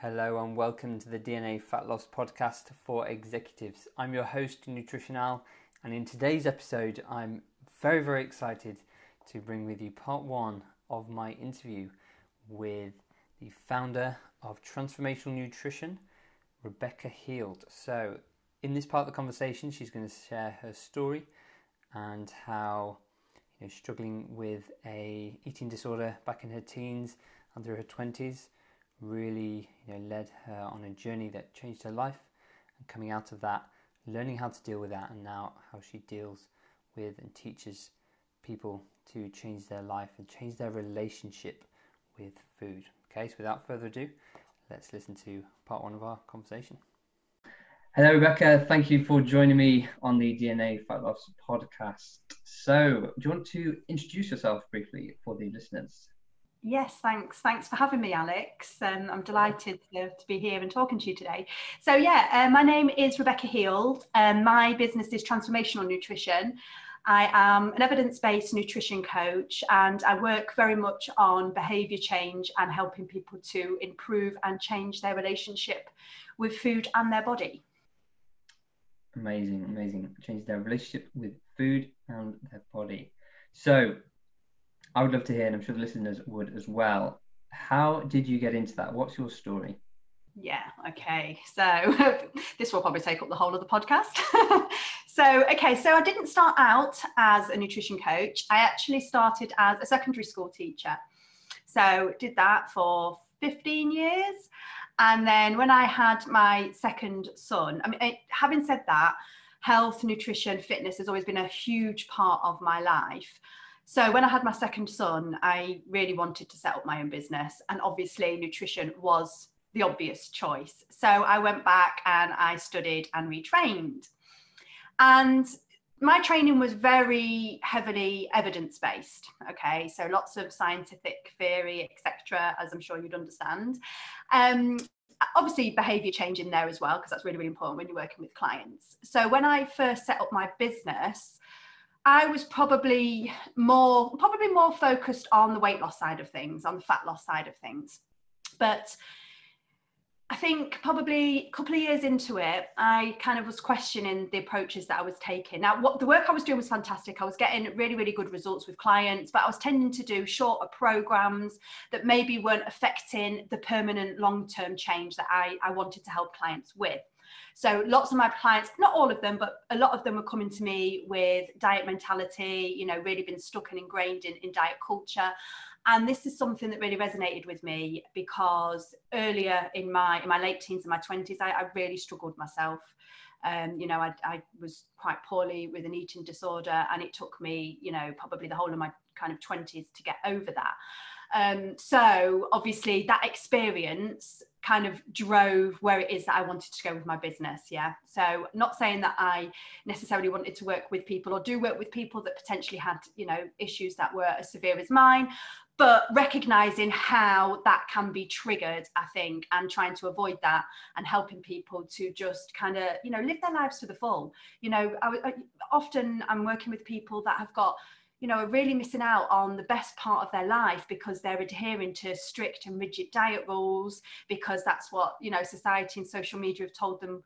Hello and welcome to the DNA Fat Loss Podcast for Executives. I'm your host, Nutritional, and in today's episode, I'm very, very excited to bring with you part one of my interview with the founder of Transformational Nutrition, Rebecca Heald. So, in this part of the conversation, she's going to share her story and how you know, struggling with a eating disorder back in her teens and through her 20s really you know, led her on a journey that changed her life. And coming out of that, learning how to deal with that, and now how she deals with and teaches people to change their life and change their relationship with food. Okay, so without further ado, let's listen to part one of our conversation. Hello, Rebecca. Thank you for joining me on the DNA Fat Loss podcast. So, do you want to introduce yourself briefly for the listeners? Yes, thanks. Thanks for having me, Alex. Um, I'm delighted to, to, be here and talking to you today. So, yeah, uh, my name is Rebecca Heald. Um, my business is Transformational Nutrition. I am an evidence based nutrition coach and I work very much on behaviour change and helping people to improve and change their relationship with food and their body. Amazing, amazing. Change their relationship with food and their body. So, I would love to hear, and I'm sure the listeners would as well. How did you get into that? What's your story? Yeah, okay. So this will probably take up the whole of the podcast. so, okay, so I didn't start out as a nutrition coach. I actually started as a secondary school teacher. So, did that for 15 years. And then when I had my second son, I mean, having said that, health, nutrition, fitness has always been a huge part of my life. So when I had my second son, I really wanted to set up my own business. And obviously, nutrition was the obvious choice. So I went back and I studied and retrained. And my training was very heavily evidence based okay so lots of scientific theory etc as i'm sure you'd understand um, obviously behavior change in there as well because that's really really important when you're working with clients so when i first set up my business I was probably more probably more focused on the weight loss side of things, on the fat loss side of things. But I think probably a couple of years into it, I kind of was questioning the approaches that I was taking. Now, what the work I was doing was fantastic. I was getting really, really good results with clients, but I was tending to do shorter programs that maybe weren't affecting the permanent long term change that I, I wanted to help clients with. So lots of my clients, not all of them, but a lot of them were coming to me with diet mentality, you know, really been stuck and ingrained in, in diet culture. And this is something that really resonated with me because earlier in my in my late teens and my 20s, I, I really struggled myself. Um, you know, I, I was quite poorly with an eating disorder, and it took me, you know, probably the whole of my kind of 20s to get over that. Um, so obviously that experience kind of drove where it is that I wanted to go with my business. Yeah. So not saying that I necessarily wanted to work with people or do work with people that potentially had, you know, issues that were as severe as mine, but recognizing how that can be triggered, I think, and trying to avoid that and helping people to just kind of, you know, live their lives to the full. You know, I, I, often I'm working with people that have got you know, are really missing out on the best part of their life because they're adhering to strict and rigid diet rules because that's what, you know, society and social media have told them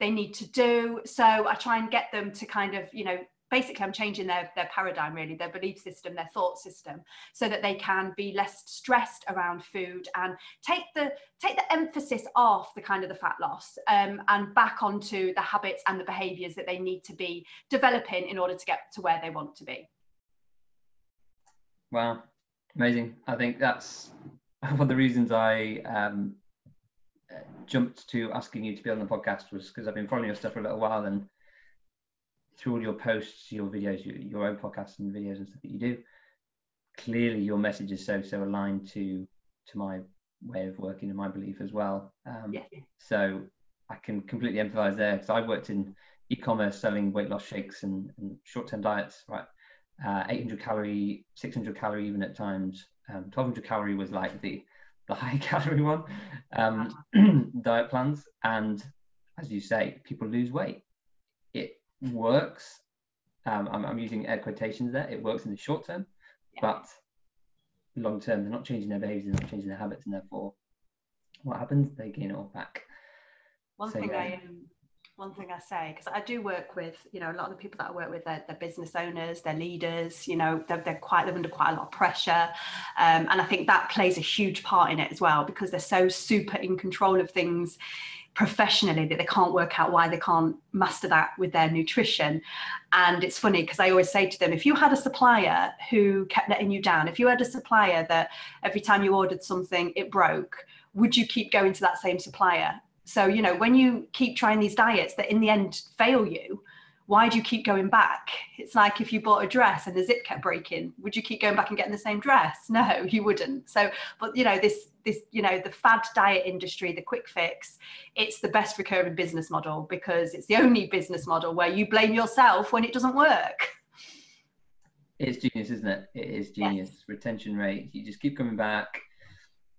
they need to do. So I try and get them to kind of, you know, basically I'm changing their, their paradigm really, their belief system, their thought system, so that they can be less stressed around food and take the take the emphasis off the kind of the fat loss um, and back onto the habits and the behaviors that they need to be developing in order to get to where they want to be. Wow, amazing. I think that's one of the reasons I um, jumped to asking you to be on the podcast was because I've been following your stuff for a little while and through all your posts, your videos, your, your own podcasts and videos and stuff that you do, clearly your message is so so aligned to to my way of working and my belief as well. Um, yeah. So I can completely empathize there because I worked in e-commerce selling weight loss shakes and, and short-term diets, right? uh, 800 calorie, 600 calorie, even at times. Um, 1200 calorie was like the the high calorie one um, diet plans, and as you say, people lose weight. Works. Um, I'm, I'm, using air quotations there. It works in the short term, yeah. but long term, they're not changing their behaviors, they're not changing their habits, and therefore what happens? They gain it all back. One so, thing yeah. I um, one thing I say because I do work with you know a lot of the people that I work with they're, they're business owners they're leaders you know they're, they're quite they're under quite a lot of pressure um, and I think that plays a huge part in it as well because they're so super in control of things professionally that they can't work out why they can't master that with their nutrition. And it's funny because I always say to them, if you had a supplier who kept letting you down, if you had a supplier that every time you ordered something, it broke, would you keep going to that same supplier? So, you know, when you keep trying these diets that in the end fail you, why do you keep going back? It's like if you bought a dress and the zip kept breaking, would you keep going back and getting the same dress? No, you wouldn't. So, but you know, this this you know the fad diet industry the quick fix it's the best recurring business model because it's the only business model where you blame yourself when it doesn't work it's genius isn't it it is genius yes. retention rate you just keep coming back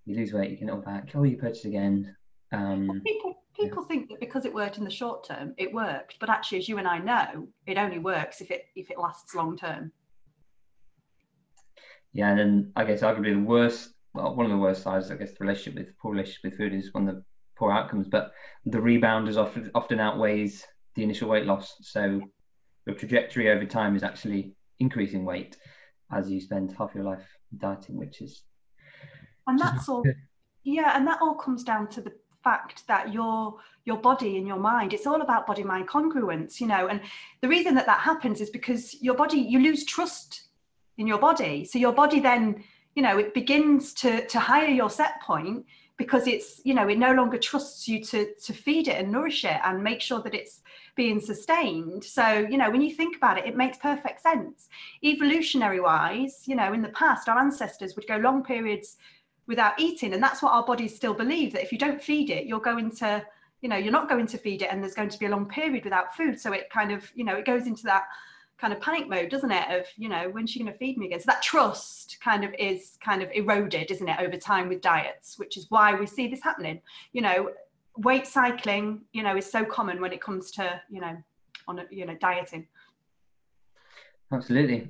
you lose weight you get it all back oh you purchase again um, people people yeah. think that because it worked in the short term it worked but actually as you and i know it only works if it if it lasts long term yeah and then i guess arguably the worst well, one of the worst sides, I guess, the relationship with poor relationship with food is one of the poor outcomes. But the rebound is often often outweighs the initial weight loss. So your trajectory over time is actually increasing weight as you spend half your life dieting, which is and that's all. Yeah, and that all comes down to the fact that your your body and your mind it's all about body mind congruence you know and the reason that that happens is because your body you lose trust in your body. So your body then you know it begins to to hire your set point because it's you know it no longer trusts you to to feed it and nourish it and make sure that it's being sustained. So you know when you think about it it makes perfect sense. Evolutionary wise you know in the past our ancestors would go long periods without eating and that's what our bodies still believe that if you don't feed it you're going to you know you're not going to feed it and there's going to be a long period without food so it kind of you know it goes into that kind of panic mode, doesn't it? Of, you know, when's she going to feed me again? So that trust kind of is kind of eroded, isn't it, over time with diets, which is why we see this happening. You know, weight cycling, you know, is so common when it comes to, you know, on, a, you know, dieting. Absolutely.